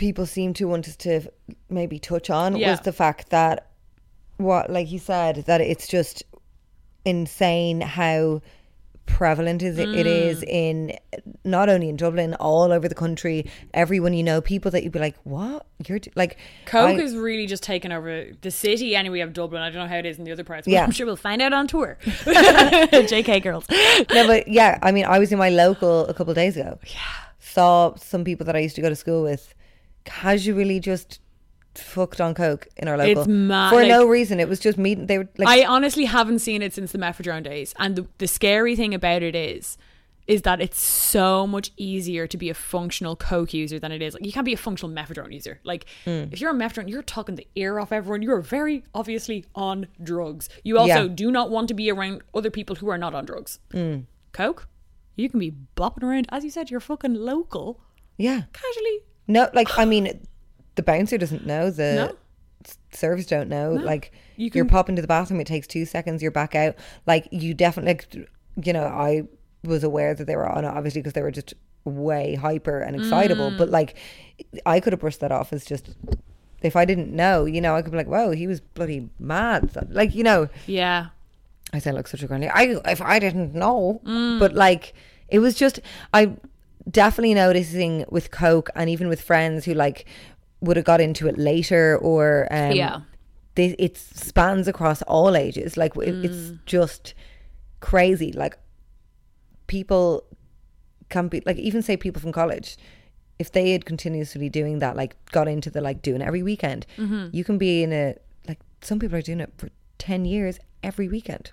People seem to want us to maybe touch on Yeah. was the fact that what like you said that it's just insane how prevalent is it, it Mm. is in not only in Dublin all over the country everyone you know people that you'd be like what you're d-" like Coke I- is really just taken over the city anyway of Dublin. I don't know how it is in the other parts, but Yeah. I'm sure we'll find out on tour. JK girls. no, but yeah, I mean, I was in my local a couple of days ago. Yeah. Saw some people that I used to go to school with casually just fucked on coke in our local It's mad, for no reason. It was just meeting. They were like, I honestly haven't seen it since the methadone days. And the, the scary thing about it is, is that it's so much easier to be a functional coke user than it is. Like you can't be a functional methadone user. Like Mm. if you're a methadone, you're talking the ear off everyone. You're very obviously on drugs. You also Yeah. do not want to be around other people who are not on drugs. Mm. Coke, you can be bopping around. As you said, you're fucking local. yeah, Casually. No, like I mean, the bouncer doesn't know. The No. servers don't know. Like You you can- are popping to the bathroom. It takes two seconds. You're back out. Like you definitely, like, you know, I was aware that they were on it obviously because they were just way hyper and excitable. Mm. But like, I could have brushed that off as just. If I didn't know, you know, I could be like, "Whoa, he was bloody mad!" Like, you know, Yeah. I sound like such a granny. I if I didn't know, Mm. but like it was just I definitely noticing with Coke and even with friends who like would have got into it later or um, Yeah. they, it spans across all ages. Like it, Mm. it's just crazy. Like people can be like even say people from college. If they had continuously doing that, like got into the like doing it every weekend, Mhm. you can be in a like some people are doing it for ten years every weekend.